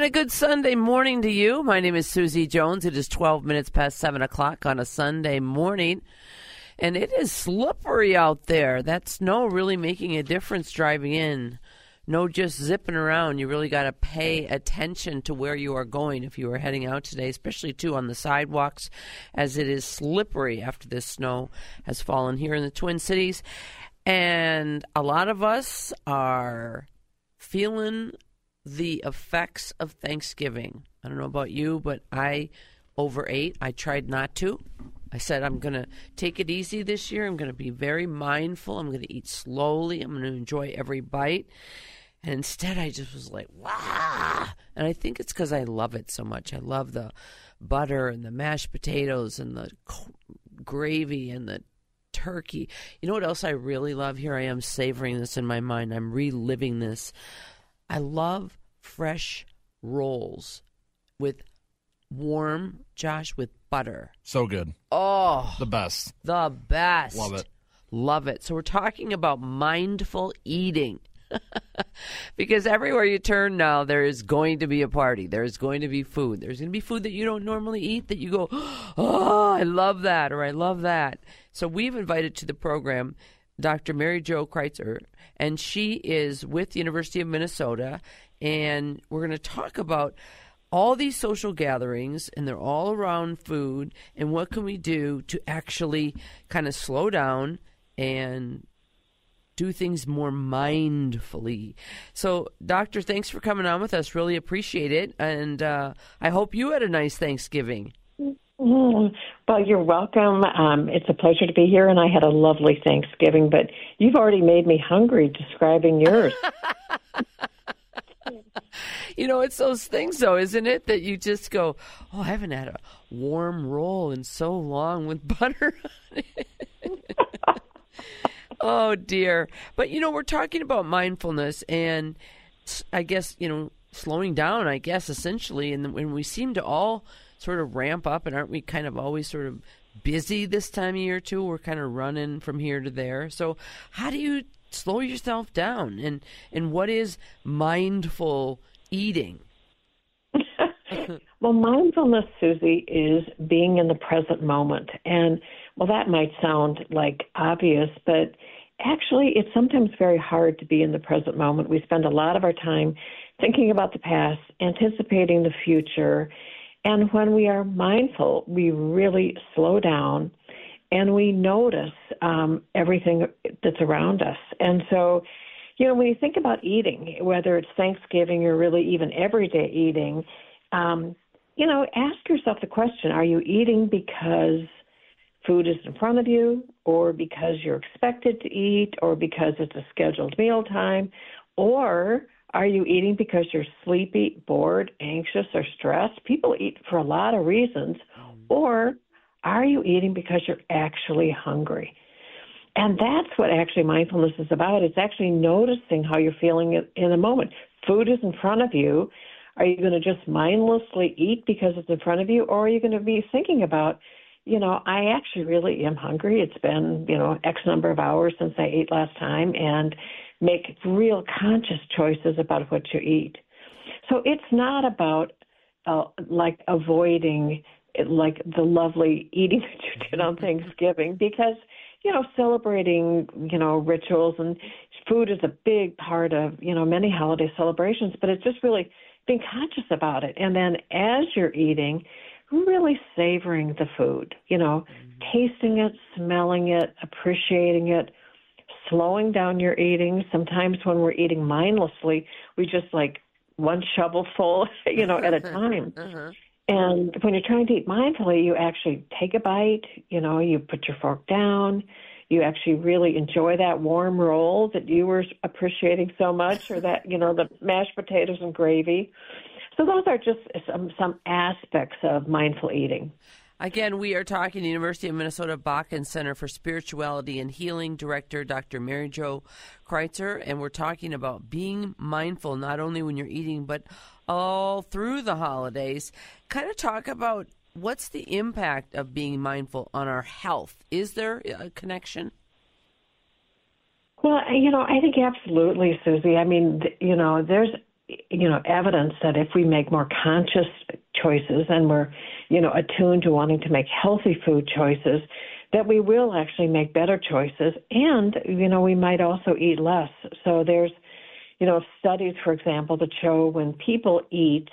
And a good Sunday morning to you. My name is Susie Jones. It is 12 minutes past 7 o'clock on a Sunday morning. And it is slippery out there. That snow really making a difference driving in. No just zipping around. You really got to pay attention to where you are going if you are heading out today, especially too on the sidewalks, as it is slippery after this snow has fallen here in the Twin Cities. And a lot of us are feeling the effects of Thanksgiving. I don't know about you, but I overate. I tried not to. I said I'm going to take it easy this year. I'm going to be very mindful. I'm going to eat slowly. I'm going to enjoy every bite. And instead, I just was like, wow. And I think it's because I love it so much. I love the butter and the mashed potatoes and the gravy and the turkey. You know what else I really love? Here I am savoring this in my mind. I'm reliving this. I love fresh rolls with warm, Josh, with butter. So good. Oh, The best. the best. Love it. Love it. So we're talking about mindful eating. because everywhere you turn now, there is going to be a party. There is going to be food. There's going to be food that you don't normally eat that you go, oh, I love that, or I love that. So we've invited to the program Dr. Mary Jo Kreitzer, and she is with the University of Minnesota, and we're going to talk about all these social gatherings and they're all around food and what can we do to actually kind of slow down and do things more mindfully. So, Doctor, thanks for coming on with us. Really appreciate it. And uh, I hope you had a nice Thanksgiving. Well, you're welcome. Um, it's a pleasure to be here, and I had a lovely Thanksgiving. But you've already made me hungry describing yours. you know, it's those things, though, isn't it? That you just go, "Oh, I haven't had a warm roll in so long with butter." oh dear! But you know, we're talking about mindfulness, and I guess you know, slowing down. I guess essentially, and when we seem to all sort of ramp up, and aren't we kind of always sort of busy this time of year too? We're kind of running from here to there. So, how do you slow yourself down? And and what is mindful eating? well, mindfulness, Susie, is being in the present moment. And well, that might sound like obvious, but actually, it's sometimes very hard to be in the present moment. We spend a lot of our time thinking about the past, anticipating the future. And when we are mindful, we really slow down and we notice um, everything that's around us. And so, you know, when you think about eating, whether it's Thanksgiving or really even everyday eating, um, you know, ask yourself the question are you eating because food is in front of you, or because you're expected to eat, or because it's a scheduled meal time, or are you eating because you're sleepy, bored, anxious, or stressed? People eat for a lot of reasons. Mm. Or are you eating because you're actually hungry? And that's what actually mindfulness is about. It's actually noticing how you're feeling in a moment. Food is in front of you. Are you going to just mindlessly eat because it's in front of you, or are you going to be thinking about, you know, I actually really am hungry. It's been, you know, X number of hours since I ate last time, and make real conscious choices about what you eat. So it's not about uh, like avoiding like the lovely eating that you did on Thanksgiving because you know celebrating you know rituals and food is a big part of you know many holiday celebrations but it's just really being conscious about it and then as you're eating really savoring the food you know mm-hmm. tasting it smelling it appreciating it slowing down your eating sometimes when we're eating mindlessly we just like one shovelful you know at a time uh-huh. And when you're trying to eat mindfully, you actually take a bite, you know, you put your fork down, you actually really enjoy that warm roll that you were appreciating so much, or that, you know, the mashed potatoes and gravy. So those are just some, some aspects of mindful eating. Again, we are talking to University of Minnesota Bakken Center for Spirituality and Healing Director Dr. Mary Jo Kreitzer, and we're talking about being mindful not only when you're eating, but all through the holidays. Kind of talk about what's the impact of being mindful on our health. Is there a connection? Well, you know, I think absolutely, Susie. I mean, you know, there's you know, evidence that if we make more conscious choices and we're, you know, attuned to wanting to make healthy food choices, that we will actually make better choices and, you know, we might also eat less. So there's, you know, studies, for example, that show when people eat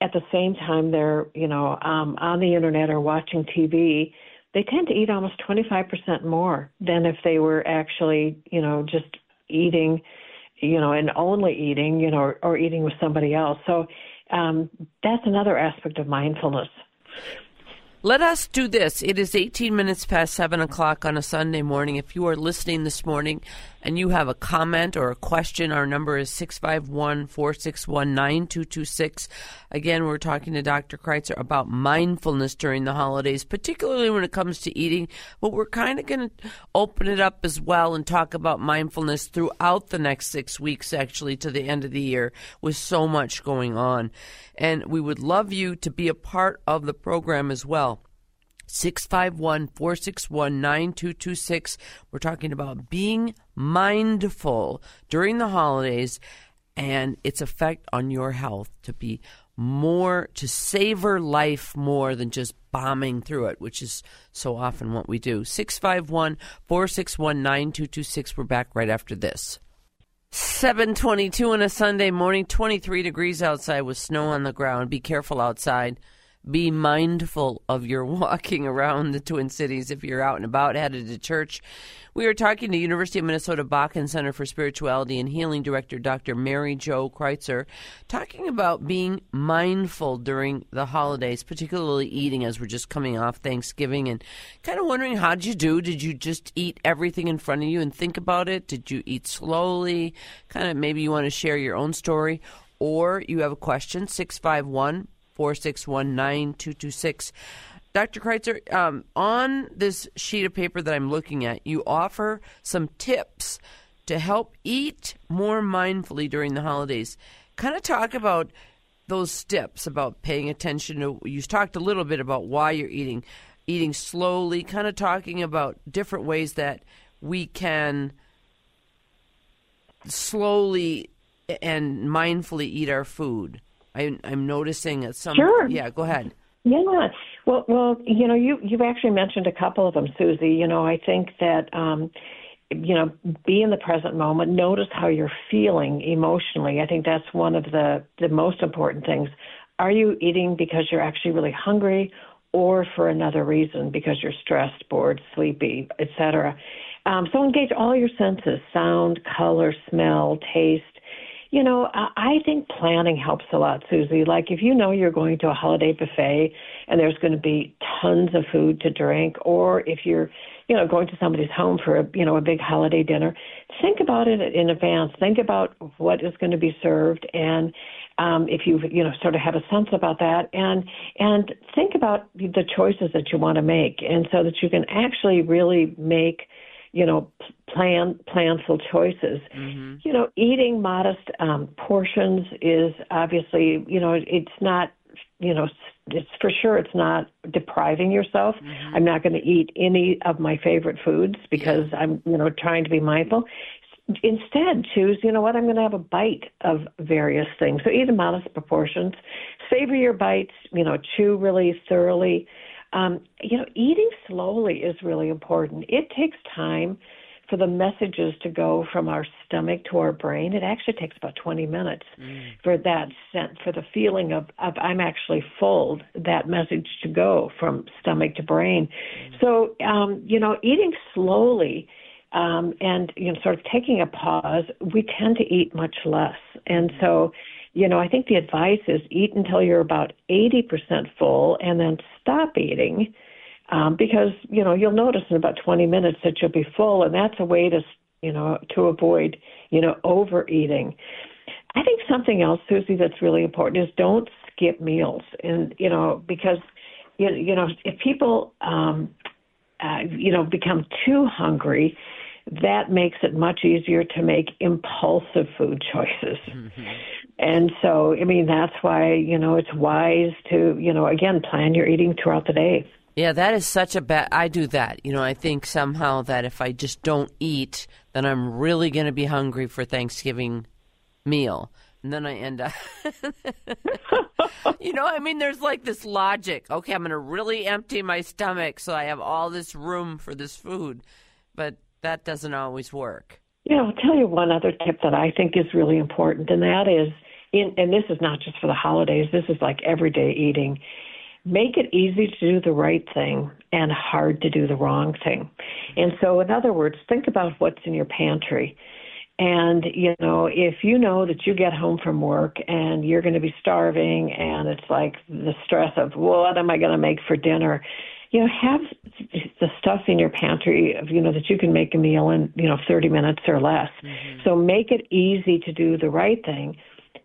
at the same time they're, you know, um, on the internet or watching TV, they tend to eat almost 25% more than if they were actually, you know, just eating, you know, and only eating, you know, or, or eating with somebody else. So um, that's another aspect of mindfulness. Let us do this. It is 18 minutes past 7 o'clock on a Sunday morning. If you are listening this morning and you have a comment or a question, our number is 651 461 9226. Again, we're talking to Dr. Kreitzer about mindfulness during the holidays, particularly when it comes to eating. But we're kind of going to open it up as well and talk about mindfulness throughout the next six weeks, actually, to the end of the year, with so much going on. And we would love you to be a part of the program as well. 651 461 9226. We're talking about being mindful during the holidays and its effect on your health to be more, to savor life more than just bombing through it, which is so often what we do. 651 461 9226. We're back right after this. 722 on a Sunday morning, 23 degrees outside with snow on the ground. Be careful outside. Be mindful of your walking around the Twin Cities if you're out and about, headed to church. We are talking to University of Minnesota Bakken Center for Spirituality and Healing Director Dr. Mary Jo Kreitzer, talking about being mindful during the holidays, particularly eating as we're just coming off Thanksgiving, and kind of wondering how did you do? Did you just eat everything in front of you and think about it? Did you eat slowly? Kind of maybe you want to share your own story, or you have a question, 651 461 9226. Dr. Kreitzer, um, on this sheet of paper that I'm looking at, you offer some tips to help eat more mindfully during the holidays. Kind of talk about those steps about paying attention to. You talked a little bit about why you're eating, eating slowly, kind of talking about different ways that we can slowly and mindfully eat our food. I, I'm noticing that some. Sure. Yeah, go ahead. Yeah. Well, well, you know, you you've actually mentioned a couple of them, Susie. You know, I think that um, you know, be in the present moment. Notice how you're feeling emotionally. I think that's one of the the most important things. Are you eating because you're actually really hungry, or for another reason because you're stressed, bored, sleepy, etc. Um, so engage all your senses: sound, color, smell, taste you know, I think planning helps a lot, Susie. Like if you know you're going to a holiday buffet and there's going to be tons of food to drink, or if you're, you know, going to somebody's home for a, you know, a big holiday dinner, think about it in advance. Think about what is going to be served, and um, if you, you know, sort of have a sense about that, and and think about the choices that you want to make, and so that you can actually really make you know, plan planful choices. Mm-hmm. You know, eating modest um, portions is obviously, you know, it's not, you know, it's for sure it's not depriving yourself. Mm-hmm. I'm not going to eat any of my favorite foods because yeah. I'm, you know, trying to be mindful. Instead, choose, you know what, I'm going to have a bite of various things. So eat in modest proportions. Savor your bites, you know, chew really thoroughly um, you know, eating slowly is really important. It takes time for the messages to go from our stomach to our brain. It actually takes about 20 minutes mm. for that sense, for the feeling of, of I'm actually full, that message to go from stomach to brain. Mm. So, um, you know, eating slowly um, and, you know, sort of taking a pause, we tend to eat much less. And so, you know, I think the advice is eat until you're about 80% full and then stop eating um, because, you know, you'll notice in about 20 minutes that you'll be full, and that's a way to, you know, to avoid, you know, overeating. I think something else, Susie, that's really important is don't skip meals. And, you know, because, you, you know, if people, um, uh, you know, become too hungry, that makes it much easier to make impulsive food choices. Mm-hmm. And so, I mean, that's why, you know, it's wise to, you know, again, plan your eating throughout the day. Yeah, that is such a bad. I do that. You know, I think somehow that if I just don't eat, then I'm really going to be hungry for Thanksgiving meal. And then I end up, you know, I mean, there's like this logic. Okay, I'm going to really empty my stomach so I have all this room for this food. But that doesn't always work. Yeah, I'll tell you one other tip that I think is really important, and that is, in, and this is not just for the holidays, this is like everyday eating. Make it easy to do the right thing and hard to do the wrong thing. And so, in other words, think about what's in your pantry. And, you know, if you know that you get home from work and you're going to be starving and it's like the stress of, what am I going to make for dinner? You know, have the stuff in your pantry, of you know, that you can make a meal in, you know, 30 minutes or less. Mm-hmm. So make it easy to do the right thing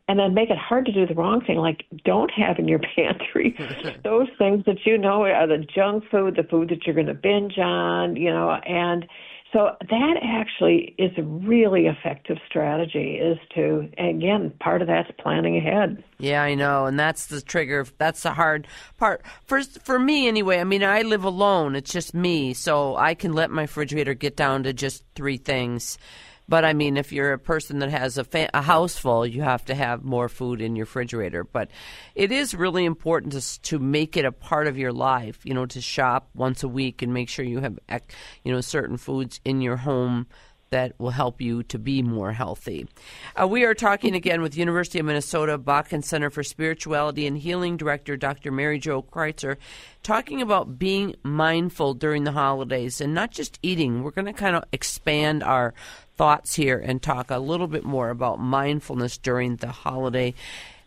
and then make it hard to do the wrong thing like don't have in your pantry those things that you know are the junk food the food that you're going to binge on you know and so that actually is a really effective strategy is to again part of that's planning ahead. Yeah, I know, and that's the trigger. That's the hard part. First for me anyway. I mean, I live alone. It's just me, so I can let my refrigerator get down to just 3 things but I mean, if you're a person that has a, fa- a house full, you have to have more food in your refrigerator. But it is really important to to make it a part of your life. You know, to shop once a week and make sure you have you know certain foods in your home that will help you to be more healthy. Uh, we are talking again with University of Minnesota Bakken Center for Spirituality and Healing Director Dr. Mary Jo Kreitzer, talking about being mindful during the holidays and not just eating. We're going to kind of expand our thoughts here and talk a little bit more about mindfulness during the holiday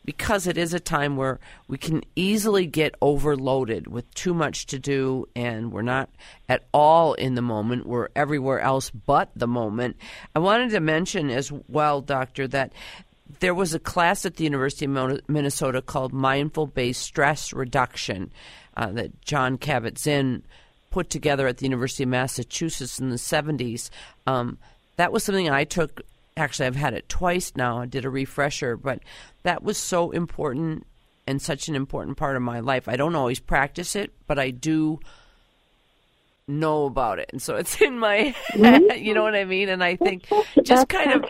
because it is a time where we can easily get overloaded with too much to do and we're not at all in the moment. We're everywhere else but the moment. I wanted to mention as well, Doctor, that there was a class at the University of Minnesota called Mindful Based Stress Reduction uh, that Jon Kabat-Zinn put together at the University of Massachusetts in the 70s. Um, that was something I took. Actually, I've had it twice now. I did a refresher, but that was so important and such an important part of my life. I don't always practice it, but I do know about it, and so it's in my head. You know what I mean? And I think just kind of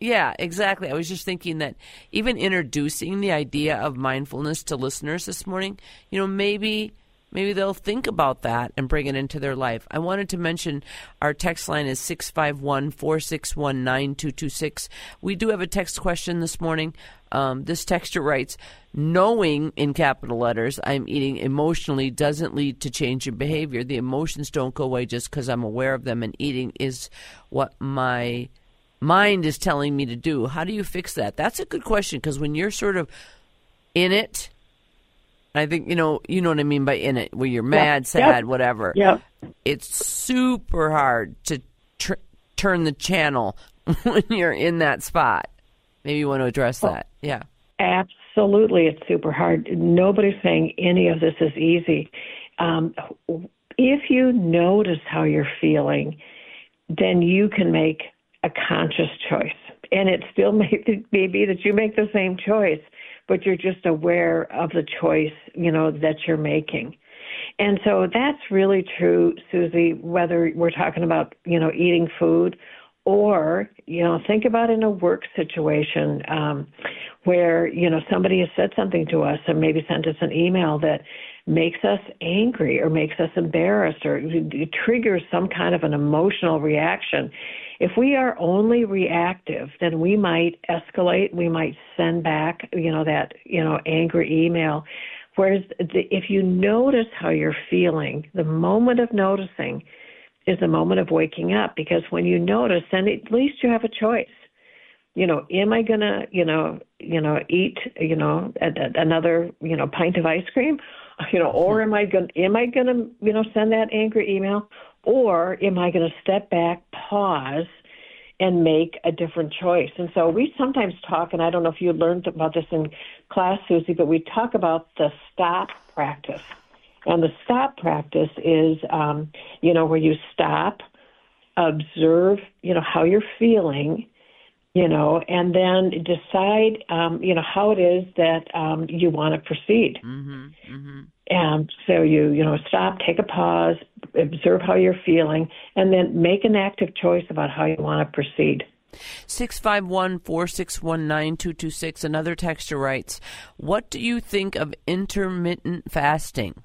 yeah, exactly. I was just thinking that even introducing the idea of mindfulness to listeners this morning, you know, maybe maybe they'll think about that and bring it into their life. I wanted to mention our text line is 651 461 9226. We do have a text question this morning. Um, this texter writes, knowing in capital letters I'm eating emotionally doesn't lead to change in behavior. The emotions don't go away just because I'm aware of them, and eating is what my mind is telling me to do. How do you fix that? That's a good question because when you're sort of in it I think you know you know what I mean by in it, where you're mad, sad, yep. whatever. Yeah. It's super hard to tr- turn the channel when you're in that spot. Maybe you want to address oh, that. Yeah. Absolutely, it's super hard. Nobody's saying any of this is easy. Um, if you notice how you're feeling, then you can make a conscious choice. And it still may, may be that you make the same choice but you're just aware of the choice, you know, that you're making. And so that's really true, Susie, whether we're talking about, you know, eating food or, you know, think about in a work situation um, where, you know, somebody has said something to us and maybe sent us an email that makes us angry or makes us embarrassed or it triggers some kind of an emotional reaction. If we are only reactive, then we might escalate. We might send back, you know, that you know angry email. Whereas the, if you notice how you're feeling, the moment of noticing is the moment of waking up. Because when you notice, then at least you have a choice. You know, am I gonna, you know, you know, eat, you know, a, a, another, you know, pint of ice cream, you know, or am I gonna, am I gonna, you know, send that angry email, or am I going to step back, pause, and make a different choice? And so we sometimes talk, and I don't know if you learned about this in class, Susie, but we talk about the stop practice. And the stop practice is, um, you know, where you stop, observe, you know, how you're feeling, you know, and then decide, um, you know, how it is that um, you want to proceed. Mm-hmm, mm-hmm. And so you, you know, stop, take a pause, observe how you're feeling, and then make an active choice about how you want to proceed. 651 461 9226. Another texter writes, What do you think of intermittent fasting?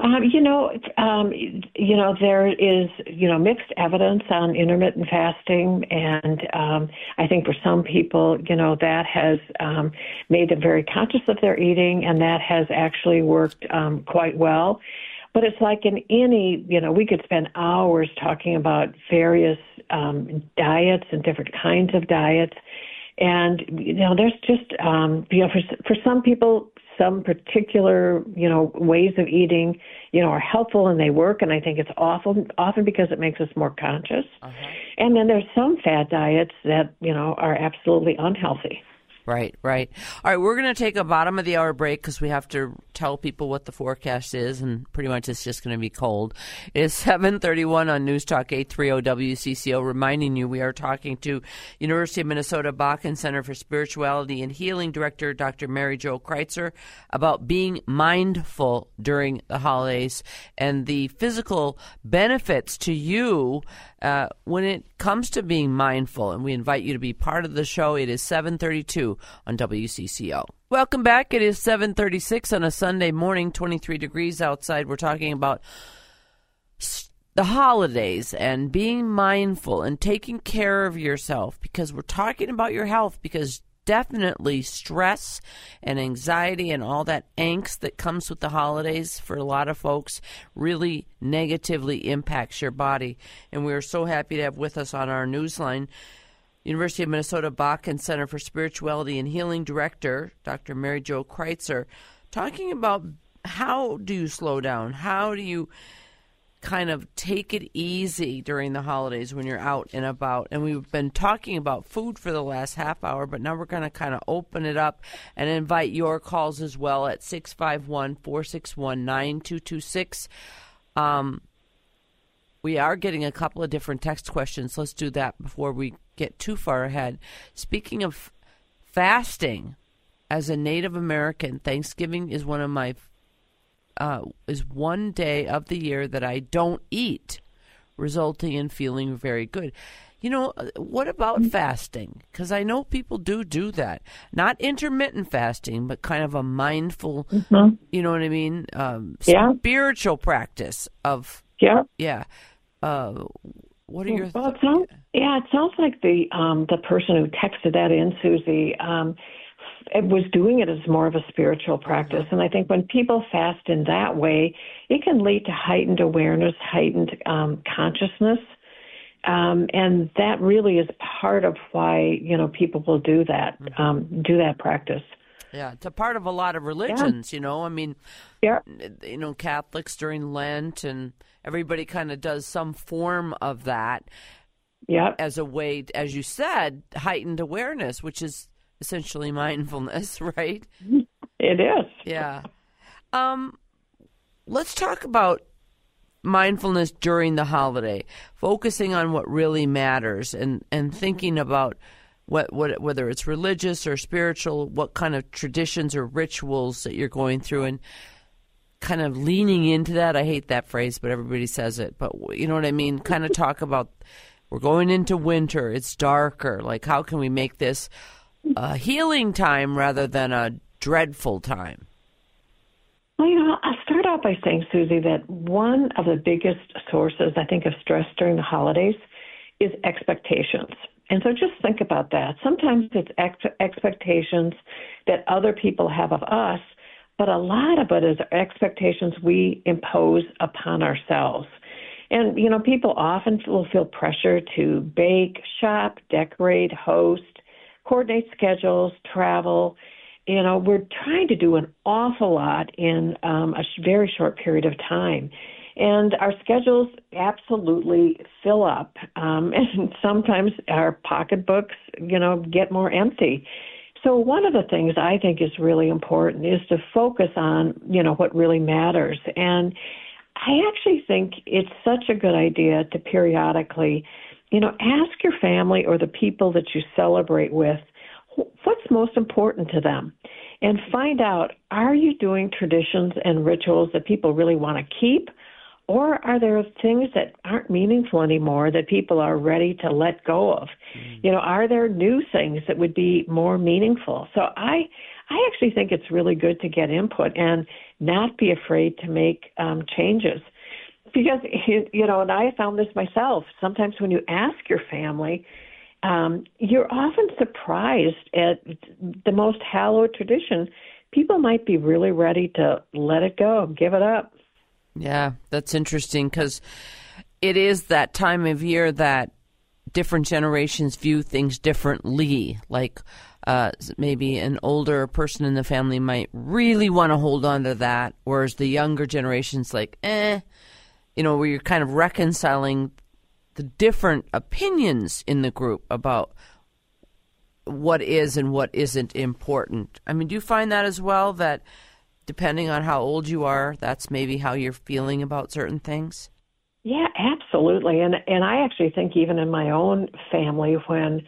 Um, you know, um, you know, there is you know mixed evidence on intermittent fasting, and um, I think for some people, you know, that has um, made them very conscious of their eating, and that has actually worked um, quite well. But it's like in any, you know, we could spend hours talking about various um, diets and different kinds of diets, and you know, there's just, um, you know, for for some people, some particular, you know, ways of eating, you know, are helpful and they work. And I think it's often often because it makes us more conscious. Uh-huh. And then there's some fad diets that you know are absolutely unhealthy. Right, right. All right, we're going to take a bottom of the hour break because we have to tell people what the forecast is, and pretty much it's just going to be cold. It's 731 on News Talk 830 WCCO, reminding you we are talking to University of Minnesota Bakken Center for Spirituality and Healing Director Dr. Mary Jo Kreitzer about being mindful during the holidays and the physical benefits to you uh, when it comes to being mindful, and we invite you to be part of the show, it is 732 on WCCO. Welcome back. It is 736 on a Sunday morning, 23 degrees outside. We're talking about the holidays and being mindful and taking care of yourself because we're talking about your health because definitely stress and anxiety and all that angst that comes with the holidays for a lot of folks really negatively impacts your body. And we are so happy to have with us on our newsline University of Minnesota Bakken Center for Spirituality and Healing Director, Dr. Mary Jo Kreitzer, talking about how do you slow down? How do you kind of take it easy during the holidays when you're out and about. And we've been talking about food for the last half hour, but now we're going to kind of open it up and invite your calls as well at 651 461 9226. Um, we are getting a couple of different text questions. Let's do that before we get too far ahead. Speaking of fasting, as a Native American, Thanksgiving is one of my uh, is one day of the year that I don't eat, resulting in feeling very good. You know, uh, what about mm-hmm. fasting? Because I know people do do that. Not intermittent fasting, but kind of a mindful, mm-hmm. you know what I mean? Um, yeah. Spiritual practice of. Yeah. Yeah. Uh, what are your well, it sounds, yeah, it sounds like the um, the person who texted that in, Susie, um, was doing it as more of a spiritual practice. And I think when people fast in that way, it can lead to heightened awareness, heightened um, consciousness. Um, and that really is part of why you know people will do that, mm-hmm. um, do that practice. Yeah, it's a part of a lot of religions. Yeah. You know, I mean, yeah, you know, Catholics during Lent, and everybody kind of does some form of that. Yeah, as a way, as you said, heightened awareness, which is essentially mindfulness, right? It is. Yeah. Um, let's talk about mindfulness during the holiday, focusing on what really matters and, and thinking about what, what whether it's religious or spiritual, what kind of traditions or rituals that you're going through and kind of leaning into that. I hate that phrase, but everybody says it. But you know what I mean? Kind of talk about we're going into winter, it's darker. Like how can we make this a healing time rather than a dreadful time? Well, you know, I'll start out by saying, Susie, that one of the biggest sources, I think, of stress during the holidays is expectations. And so just think about that. Sometimes it's ex- expectations that other people have of us, but a lot of it is expectations we impose upon ourselves. And, you know, people often will feel pressure to bake, shop, decorate, host, coordinate schedules, travel. You know, we're trying to do an awful lot in um, a very short period of time. And our schedules absolutely fill up. Um, and sometimes our pocketbooks, you know, get more empty. So one of the things I think is really important is to focus on, you know, what really matters. And I actually think it's such a good idea to periodically you know, ask your family or the people that you celebrate with what's most important to them and find out are you doing traditions and rituals that people really want to keep Or are there things that aren't meaningful anymore that people are ready to let go of? Mm. You know, are there new things that would be more meaningful? So I, I actually think it's really good to get input and not be afraid to make um, changes. Because, you know, and I found this myself. Sometimes when you ask your family, um, you're often surprised at the most hallowed tradition. People might be really ready to let it go, give it up. Yeah, that's interesting because it is that time of year that different generations view things differently. Like uh, maybe an older person in the family might really want to hold on to that, whereas the younger generation's like, eh, you know, where you're kind of reconciling the different opinions in the group about what is and what isn't important. I mean, do you find that as well that depending on how old you are, that's maybe how you're feeling about certain things? Yeah, absolutely. And and I actually think even in my own family when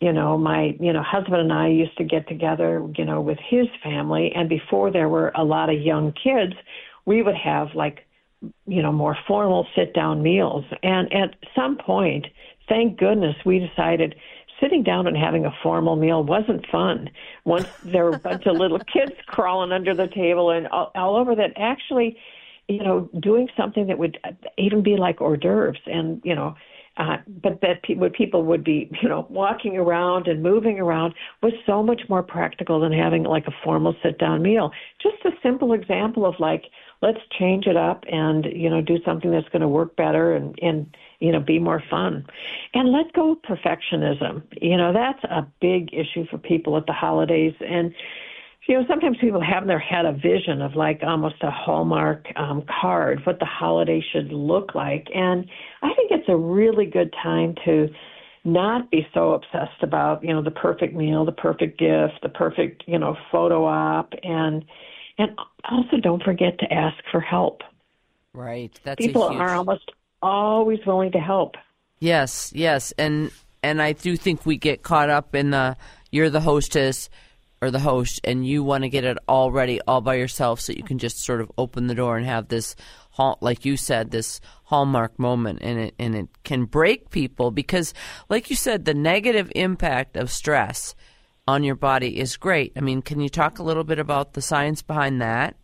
you know my you know husband and I used to get together, you know, with his family and before there were a lot of young kids, we would have like you know more formal sit down meals. And at some point, thank goodness we decided sitting down and having a formal meal wasn't fun. Once there were a bunch of little kids crawling under the table and all, all over that, actually, you know, doing something that would even be like hors d'oeuvres and, you know, uh, but that pe- what people would be, you know, walking around and moving around was so much more practical than having like a formal sit-down meal. Just a simple example of like, let's change it up and you know do something that's going to work better and and you know be more fun. And let go of perfectionism. You know that's a big issue for people at the holidays. And you know sometimes people have in their head a vision of like almost a hallmark um card what the holiday should look like. And i think it's a really good time to not be so obsessed about you know the perfect meal the perfect gift the perfect you know photo op and and also don't forget to ask for help. Right. That's people huge... are almost always willing to help. Yes, yes, and and I do think we get caught up in the you're the hostess or the host and you want to get it all ready all by yourself so you can just sort of open the door and have this like you said this hallmark moment and it and it can break people because like you said the negative impact of stress on your body is great. I mean, can you talk a little bit about the science behind that?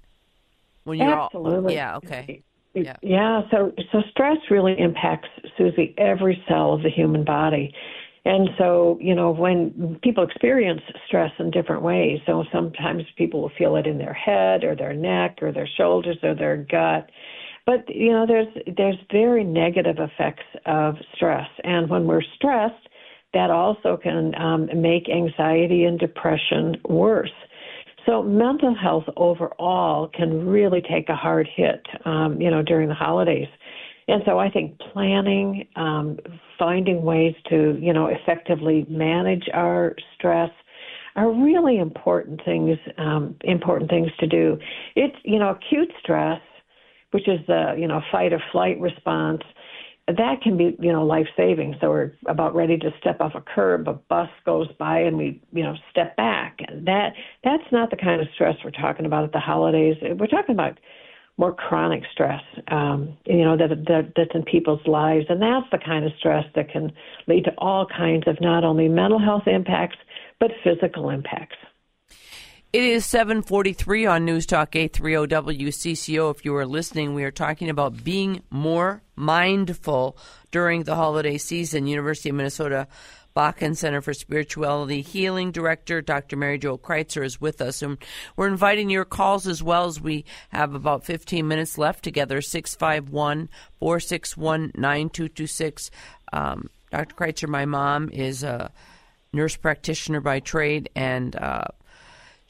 When you're Absolutely. All, yeah. Okay. Yeah. yeah. So so stress really impacts Susie every cell of the human body. And so, you know, when people experience stress in different ways, so sometimes people will feel it in their head or their neck or their shoulders or their gut. But you know, there's there's very negative effects of stress. And when we're stressed, that also can um, make anxiety and depression worse. So mental health overall can really take a hard hit, um, you know, during the holidays. And so I think planning, um, finding ways to, you know, effectively manage our stress are really important things, um, important things to do. It's, you know, acute stress, which is the, you know, fight or flight response, that can be you know life saving so we're about ready to step off a curb. A bus goes by and we you know step back. And that that's not the kind of stress we're talking about at the holidays. We're talking about more chronic stress um you know that, that that's in people's lives. And that's the kind of stress that can lead to all kinds of not only mental health impacts but physical impacts it is 743 on News Talk 830 WCCO. If you are listening, we are talking about being more mindful during the holiday season. University of Minnesota Bakken Center for Spirituality Healing Director Dr. Mary Jo Kreitzer is with us. And we're inviting your calls as well as we have about 15 minutes left together 651 461 9226. Um, Dr. Kreitzer, my mom, is a nurse practitioner by trade and uh,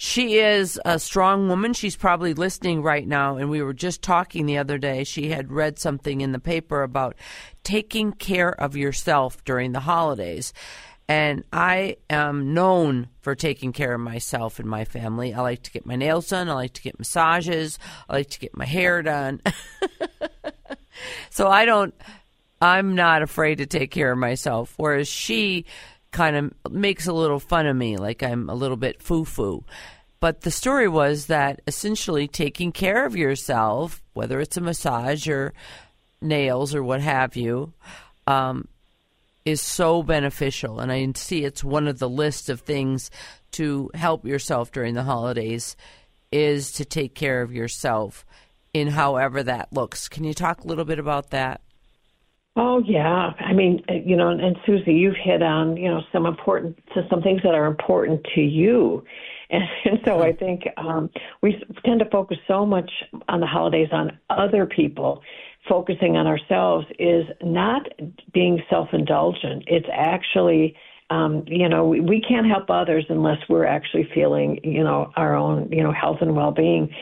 she is a strong woman. She's probably listening right now. And we were just talking the other day. She had read something in the paper about taking care of yourself during the holidays. And I am known for taking care of myself and my family. I like to get my nails done. I like to get massages. I like to get my hair done. so I don't, I'm not afraid to take care of myself. Whereas she kind of makes a little fun of me, like I'm a little bit foo foo. But the story was that essentially taking care of yourself, whether it's a massage or nails or what have you, um, is so beneficial. And I see it's one of the list of things to help yourself during the holidays is to take care of yourself in however that looks. Can you talk a little bit about that? Oh yeah, I mean, uh, you know, and Susie, you've hit on you know some important some things that are important to you, and, and so I think um, we tend to focus so much on the holidays on other people. Focusing on ourselves is not being self-indulgent. It's actually um, you know, we, we can't help others unless we're actually feeling, you know, our own, you know, health and well-being.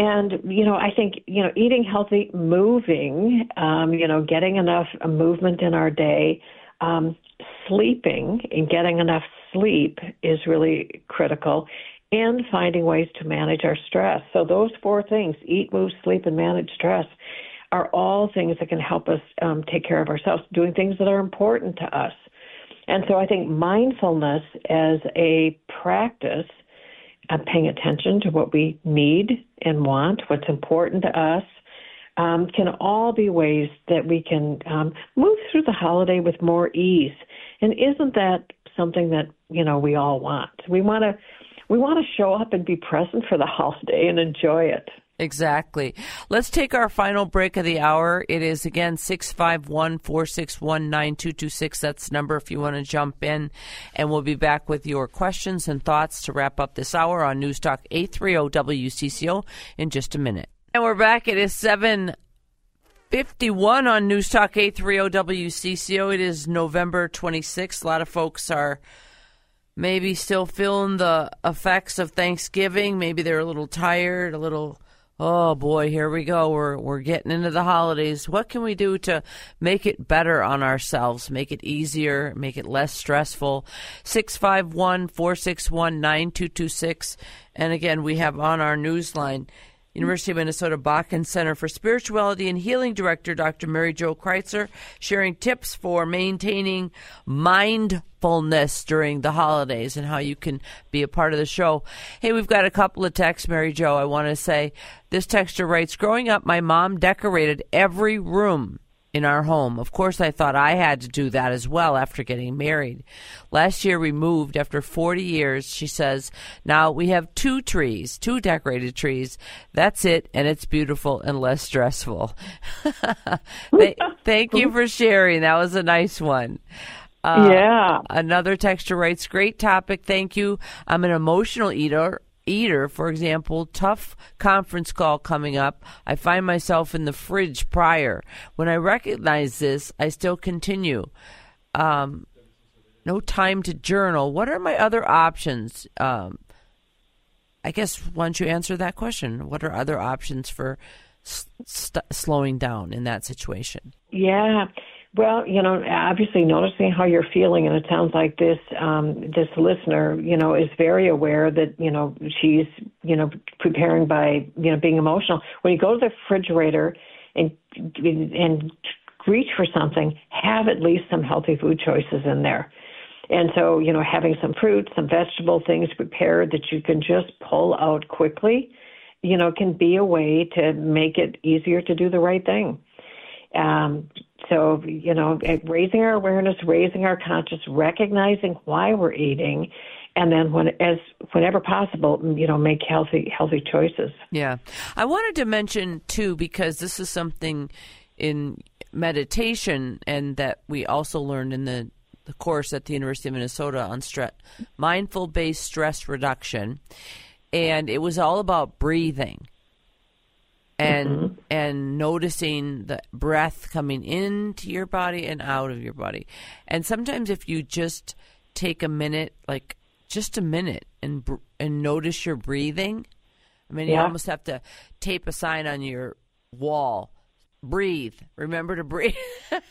And you know, I think you know, eating healthy, moving, um, you know, getting enough movement in our day, um, sleeping and getting enough sleep is really critical, and finding ways to manage our stress. So those four things: eat, move, sleep, and manage stress are all things that can help us um, take care of ourselves, doing things that are important to us. And so I think mindfulness as a practice, uh, paying attention to what we need and want, what's important to us, um, can all be ways that we can um, move through the holiday with more ease. And isn't that something that you know we all want? We want to we want to show up and be present for the holiday and enjoy it. Exactly. Let's take our final break of the hour. It is again 651 461 9226. That's the number if you want to jump in. And we'll be back with your questions and thoughts to wrap up this hour on News Talk 830 WCCO in just a minute. And we're back. It is 751 on News Talk 830 WCCO. It is November 26th. A lot of folks are maybe still feeling the effects of Thanksgiving. Maybe they're a little tired, a little Oh boy, here we go. We're we're getting into the holidays. What can we do to make it better on ourselves, make it easier, make it less stressful? 651-461-9226. And again, we have on our newsline University of Minnesota Bakken Center for Spirituality and Healing Director Dr. Mary Jo Kreitzer sharing tips for maintaining mindfulness during the holidays and how you can be a part of the show. Hey, we've got a couple of texts, Mary Jo. I want to say this texter writes Growing up, my mom decorated every room in our home. Of course, I thought I had to do that as well after getting married. Last year we moved after 40 years, she says. Now we have two trees, two decorated trees. That's it, and it's beautiful and less stressful. Thank you for sharing. That was a nice one. Uh, yeah. Another texture writes, Great topic. Thank you. I'm an emotional eater eater, for example, tough conference call coming up, I find myself in the fridge prior. When I recognize this, I still continue. Um, no time to journal. What are my other options? Um, I guess once you answer that question? What are other options for st- slowing down in that situation? Yeah. Well, you know, obviously noticing how you're feeling, and it sounds like this um, this listener, you know, is very aware that you know she's you know preparing by you know being emotional. When you go to the refrigerator and and reach for something, have at least some healthy food choices in there. And so, you know, having some fruit, some vegetable things prepared that you can just pull out quickly, you know, can be a way to make it easier to do the right thing. Um, so, you know, eh, raising our awareness, raising our conscious, recognizing why we're eating, and then when as whenever possible, you know, make healthy healthy choices. Yeah, I wanted to mention too because this is something in meditation, and that we also learned in the the course at the University of Minnesota on stress, mindful based stress reduction, and it was all about breathing and mm-hmm. and noticing the breath coming into your body and out of your body. And sometimes if you just take a minute, like just a minute, and and notice your breathing, I mean, yeah. you almost have to tape a sign on your wall breathe. Remember to breathe.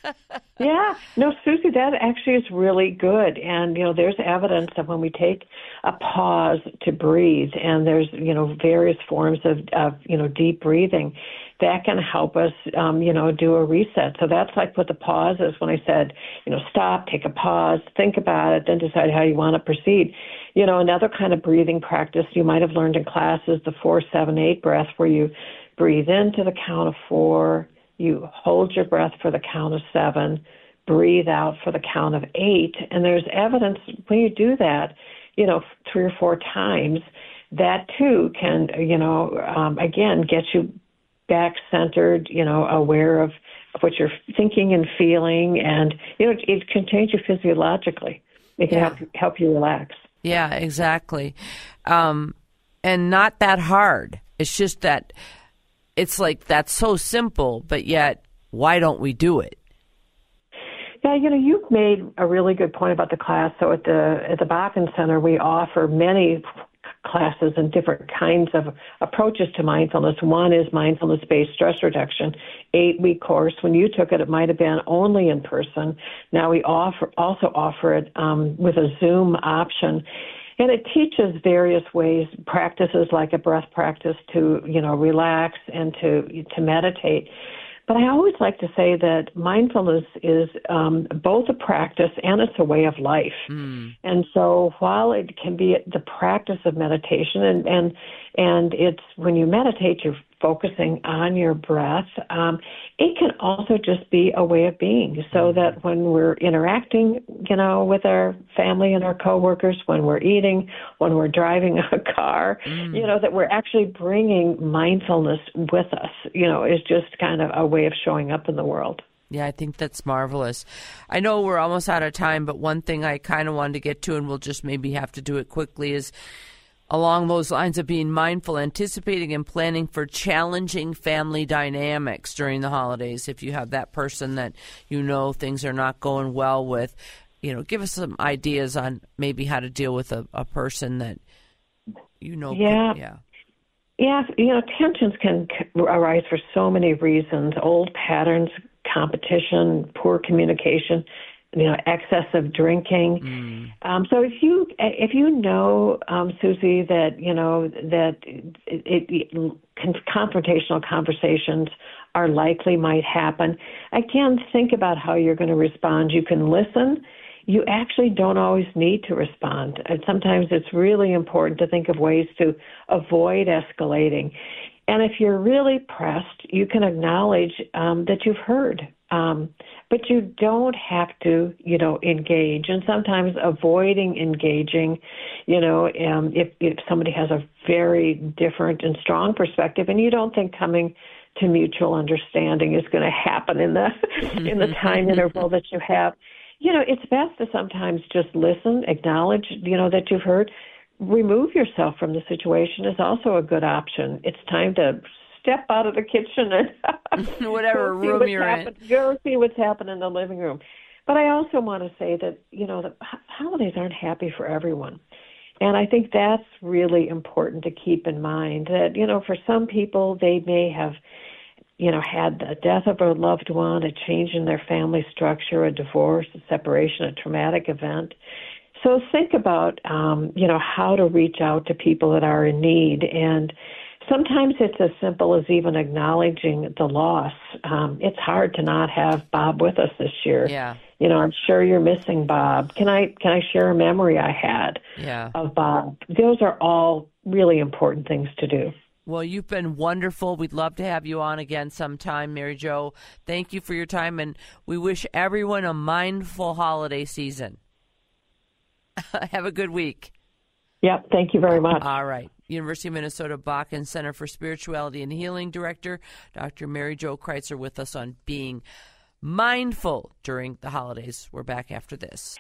yeah. No, Susie, that actually is really good. And, you know, there's evidence that when we take a pause to breathe, and there's, you know, various forms of, of you know, deep breathing, that can help us, um, you know, do a reset. So that's like what the pause is when I said, you know, stop, take a pause, think about it, then decide how you want to proceed. You know, another kind of breathing practice you might have learned in class is the four, seven, eight breath, where you breathe into the count of four, you hold your breath for the count of seven, breathe out for the count of eight. And there's evidence when you do that, you know, three or four times, that too can, you know, um, again, get you back centered, you know, aware of, what you're thinking and feeling, and you know, it, can change you physiologically. It can yeah. help help you relax. Yeah, exactly, um, and not that hard. It's just that it's like that's so simple, but yet why don't we do it? Yeah, you know, you've made a really good point about the class. So at the at the Bakken Center, we offer many classes and different kinds of approaches to mindfulness. One is mindfulness based stress reduction, eight week course. When you took it, it might have been only in person. Now we offer also offer it um, with a Zoom option. And it teaches various ways, practices like a breath practice to, you know, relax and to to meditate. But I always like to say that mindfulness is um, both a practice and it's a way of life. Mm. And so while it can be the practice of meditation and, and and it's when you meditate, you're focusing on your breath. Um, it can also just be a way of being, so mm-hmm. that when we're interacting, you know, with our family and our coworkers, when we're eating, when we're driving a car, mm. you know, that we're actually bringing mindfulness with us. You know, is just kind of a way of showing up in the world. Yeah, I think that's marvelous. I know we're almost out of time, but one thing I kind of wanted to get to, and we'll just maybe have to do it quickly, is along those lines of being mindful, anticipating and planning for challenging family dynamics during the holidays. If you have that person that you know things are not going well with, you know, give us some ideas on maybe how to deal with a, a person that you know. Yeah. yeah. Yeah, you know, tensions can arise for so many reasons old patterns, competition, poor communication you know excessive drinking. Mm. um, so if you if you know um, susie that you know that it, it, confrontational conversations are likely might happen again think about how you're going to respond. You can listen. You actually don't always need to respond. And sometimes it's really important to think of ways to avoid escalating. And if you're really pressed you can acknowledge um, that you've heard um, but you don't have to, you know, engage. And sometimes avoiding engaging, you know, um, if if somebody has a very different and strong perspective, and you don't think coming to mutual understanding is going to happen in the in the time interval that you have, you know, it's best to sometimes just listen, acknowledge, you know, that you've heard. Remove yourself from the situation is also a good option. It's time to step out of the kitchen and whatever room you're in. Go see what's happening in the living room. But I also want to say that you know the holidays aren't happy for everyone. And I think that's really important to keep in mind that, you know, for some people, they may have, you know, had the death of a loved one, a change in their family structure, a divorce, a separation, a traumatic event. So think about, um, you know, how to reach out to people that are in need and, sometimes it's as simple as even acknowledging the loss. Um, it's hard to not have Bob with us this year. Yeah. You know, I'm sure you're missing Bob. Can I can I share a memory I had yeah. of Bob? Those are all really important things to do. Well, you've been wonderful. We'd love to have you on again sometime, Mary Jo. Thank you for your time, and we wish everyone a mindful holiday season. have a good week. Yep. Thank you very much. All right. University of Minnesota Bakken Center for Spirituality and Healing Director, Dr. Mary Jo Kreitzer, with us on being mindful during the holidays. We're back after this.